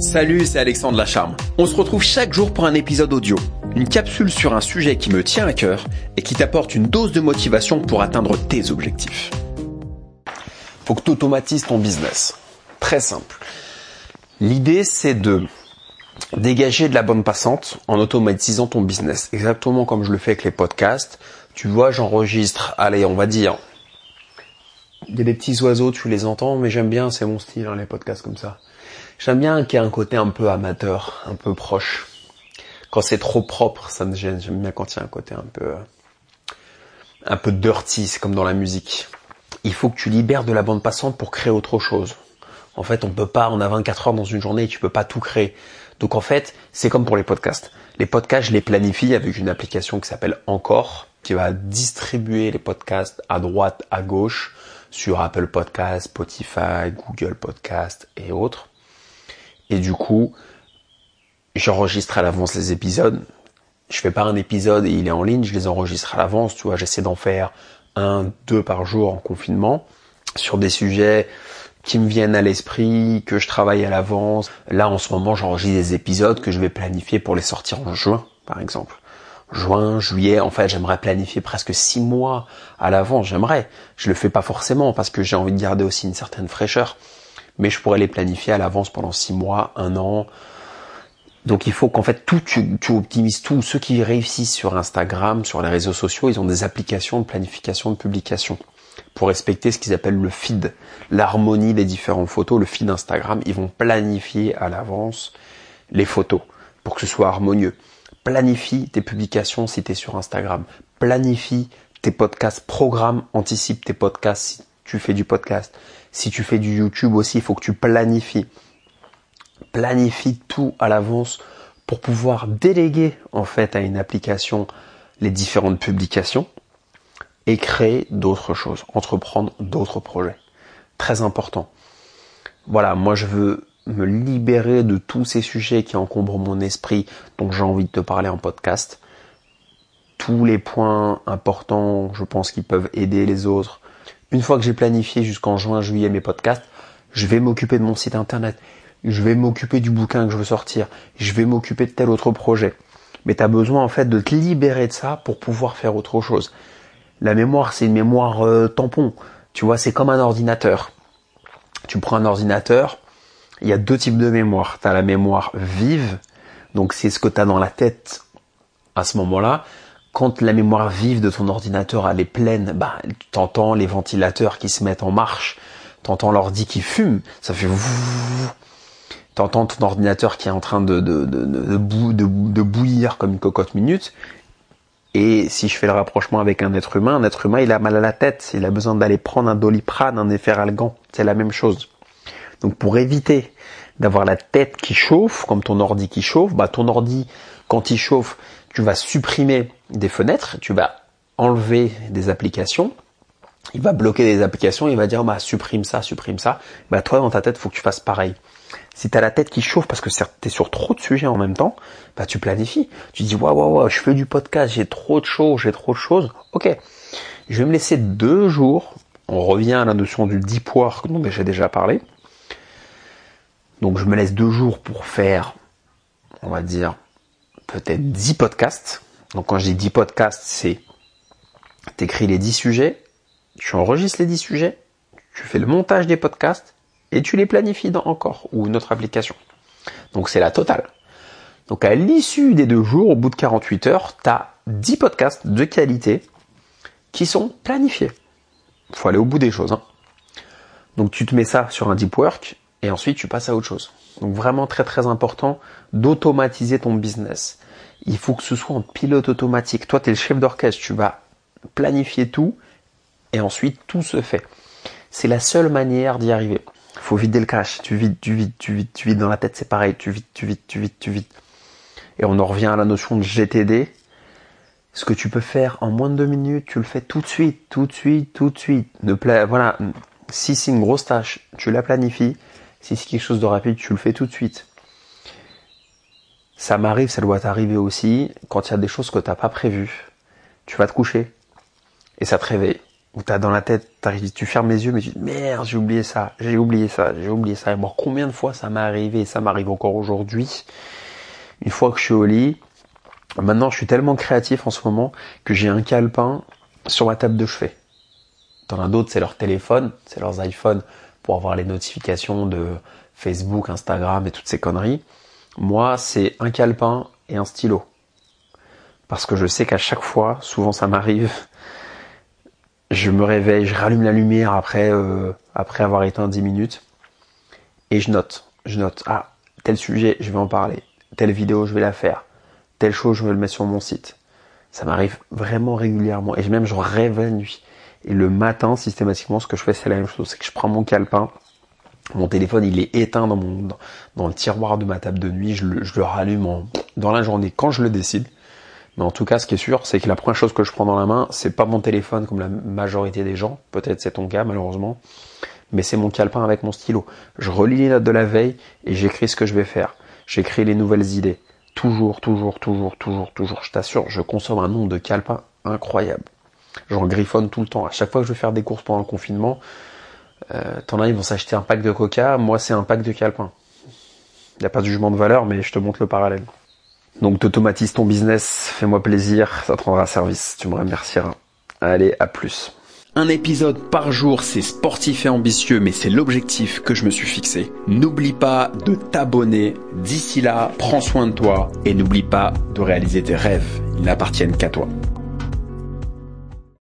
Salut, c'est Alexandre Lacharme. On se retrouve chaque jour pour un épisode audio. Une capsule sur un sujet qui me tient à cœur et qui t'apporte une dose de motivation pour atteindre tes objectifs. Faut que tu automatises ton business. Très simple. L'idée, c'est de dégager de la bonne passante en automatisant ton business. Exactement comme je le fais avec les podcasts. Tu vois, j'enregistre, allez, on va dire, il y a des petits oiseaux, tu les entends, mais j'aime bien, c'est mon style, hein, les podcasts comme ça. J'aime bien qu'il y ait un côté un peu amateur, un peu proche. Quand c'est trop propre, ça me gêne. J'aime bien quand il y a un côté un peu, un peu dirty, c'est comme dans la musique. Il faut que tu libères de la bande passante pour créer autre chose. En fait, on peut pas, on a 24 heures dans une journée et tu peux pas tout créer. Donc en fait, c'est comme pour les podcasts. Les podcasts, je les planifie avec une application qui s'appelle Encore, qui va distribuer les podcasts à droite, à gauche, sur Apple Podcasts, Spotify, Google Podcasts et autres. Et du coup, j'enregistre à l'avance les épisodes. Je fais pas un épisode et il est en ligne, je les enregistre à l'avance, tu vois, j'essaie d'en faire un, deux par jour en confinement sur des sujets qui me viennent à l'esprit, que je travaille à l'avance. Là, en ce moment, j'enregistre des épisodes que je vais planifier pour les sortir en juin, par exemple. Juin, juillet, en fait, j'aimerais planifier presque six mois à l'avance, j'aimerais. Je le fais pas forcément parce que j'ai envie de garder aussi une certaine fraîcheur mais je pourrais les planifier à l'avance pendant six mois, un an. Donc il faut qu'en fait tout, tu, optimises tout. Ceux qui réussissent sur Instagram, sur les réseaux sociaux, ils ont des applications de planification de publication pour respecter ce qu'ils appellent le feed, l'harmonie des différentes photos. Le feed Instagram, ils vont planifier à l'avance les photos pour que ce soit harmonieux. Planifie tes publications si tu es sur Instagram. Planifie tes podcasts, programme, anticipe tes podcasts tu fais du podcast. Si tu fais du YouTube aussi, il faut que tu planifies. Planifie tout à l'avance pour pouvoir déléguer en fait à une application les différentes publications et créer d'autres choses, entreprendre d'autres projets. Très important. Voilà, moi je veux me libérer de tous ces sujets qui encombrent mon esprit, donc j'ai envie de te parler en podcast. Tous les points importants, je pense, qui peuvent aider les autres, une fois que j'ai planifié jusqu'en juin, juillet mes podcasts, je vais m'occuper de mon site internet. Je vais m'occuper du bouquin que je veux sortir. Je vais m'occuper de tel autre projet. Mais tu as besoin en fait de te libérer de ça pour pouvoir faire autre chose. La mémoire, c'est une mémoire euh, tampon. Tu vois, c'est comme un ordinateur. Tu prends un ordinateur, il y a deux types de mémoire. Tu as la mémoire vive, donc c'est ce que tu as dans la tête à ce moment-là quand la mémoire vive de ton ordinateur elle est pleine, bah t'entends les ventilateurs qui se mettent en marche, t'entends l'ordi qui fume, ça fait t'entends ton ordinateur qui est en train de de, bouillir comme une cocotte minute. Et si je fais le rapprochement avec un être humain, un être humain il a mal à la tête, il a besoin d'aller prendre un doliprane, un efferalgan, c'est la même chose. Donc pour éviter d'avoir la tête qui chauffe, comme ton ordi qui chauffe, bah ton ordi quand il chauffe, tu vas supprimer des fenêtres, tu vas enlever des applications, il va bloquer des applications, il va dire bah supprime ça, supprime ça. Bah toi dans ta tête, faut que tu fasses pareil. Si tu la tête qui chauffe parce que tu es sur trop de sujets en même temps, bah tu planifies. Tu dis waouh waouh waouh, je fais du podcast, j'ai trop de choses, j'ai trop de choses. OK. Je vais me laisser deux jours. On revient à la notion du deep work dont j'ai déjà parlé. Donc je me laisse deux jours pour faire, on va dire, peut-être 10 podcasts. Donc quand je dis 10 podcasts, c'est t'écris les 10 sujets, tu enregistres les 10 sujets, tu fais le montage des podcasts et tu les planifies dans encore ou une autre application. Donc c'est la totale. Donc à l'issue des deux jours, au bout de 48 heures, tu as 10 podcasts de qualité qui sont planifiés. Faut aller au bout des choses. Hein. Donc tu te mets ça sur un deep work et ensuite tu passes à autre chose. Donc vraiment très très important d'automatiser ton business. Il faut que ce soit en pilote automatique. Toi, tu es le chef d'orchestre, tu vas planifier tout et ensuite tout se fait. C'est la seule manière d'y arriver. Il faut vider le cash. Tu vides, tu vides, tu vides, tu vides dans la tête, c'est pareil. Tu vides, tu vides, tu vides, tu vides. Et on en revient à la notion de GTD. Ce que tu peux faire en moins de deux minutes, tu le fais tout de suite, tout de suite, tout de suite. Ne voilà. Si c'est une grosse tâche, tu la planifies. Si c'est quelque chose de rapide, tu le fais tout de suite. Ça m'arrive, ça doit t'arriver aussi, quand il y a des choses que tu n'as pas prévues, tu vas te coucher et ça te réveille. où t'as dans la tête, tu fermes les yeux, mais tu dis merde, j'ai oublié ça, j'ai oublié ça, j'ai oublié ça. Et bon, combien de fois ça m'est arrivé, et ça m'arrive encore aujourd'hui, une fois que je suis au lit, maintenant je suis tellement créatif en ce moment que j'ai un calepin sur ma table de chevet. T'en as d'autres, c'est leur téléphone, c'est leurs iPhones pour avoir les notifications de Facebook, Instagram et toutes ces conneries. Moi, c'est un calepin et un stylo. Parce que je sais qu'à chaque fois, souvent ça m'arrive, je me réveille, je rallume la lumière après, euh, après avoir éteint 10 minutes et je note. Je note, ah, tel sujet, je vais en parler. Telle vidéo, je vais la faire. Telle chose, je vais le mettre sur mon site. Ça m'arrive vraiment régulièrement. Et même, je rêve la nuit. Et le matin, systématiquement, ce que je fais, c'est la même chose. C'est que je prends mon calepin. Mon téléphone, il est éteint dans, mon, dans, le tiroir de ma table de nuit. Je le, rallume dans la journée quand je le décide. Mais en tout cas, ce qui est sûr, c'est que la première chose que je prends dans la main, c'est pas mon téléphone comme la majorité des gens. Peut-être c'est ton cas, malheureusement. Mais c'est mon calepin avec mon stylo. Je relis les notes de la veille et j'écris ce que je vais faire. J'écris les nouvelles idées. Toujours, toujours, toujours, toujours, toujours. Je t'assure, je consomme un nombre de calepins incroyable. J'en griffonne tout le temps. À chaque fois que je vais faire des courses pendant le confinement, euh, t'en as, ils vont s'acheter un pack de coca. Moi, c'est un pack de calepins. Il n'y a pas de jugement de valeur, mais je te montre le parallèle. Donc t'automatises ton business, fais-moi plaisir, ça te rendra service, tu me remercieras. Allez, à plus. Un épisode par jour, c'est sportif et ambitieux, mais c'est l'objectif que je me suis fixé. N'oublie pas de t'abonner. D'ici là, prends soin de toi et n'oublie pas de réaliser tes rêves. Ils n'appartiennent qu'à toi.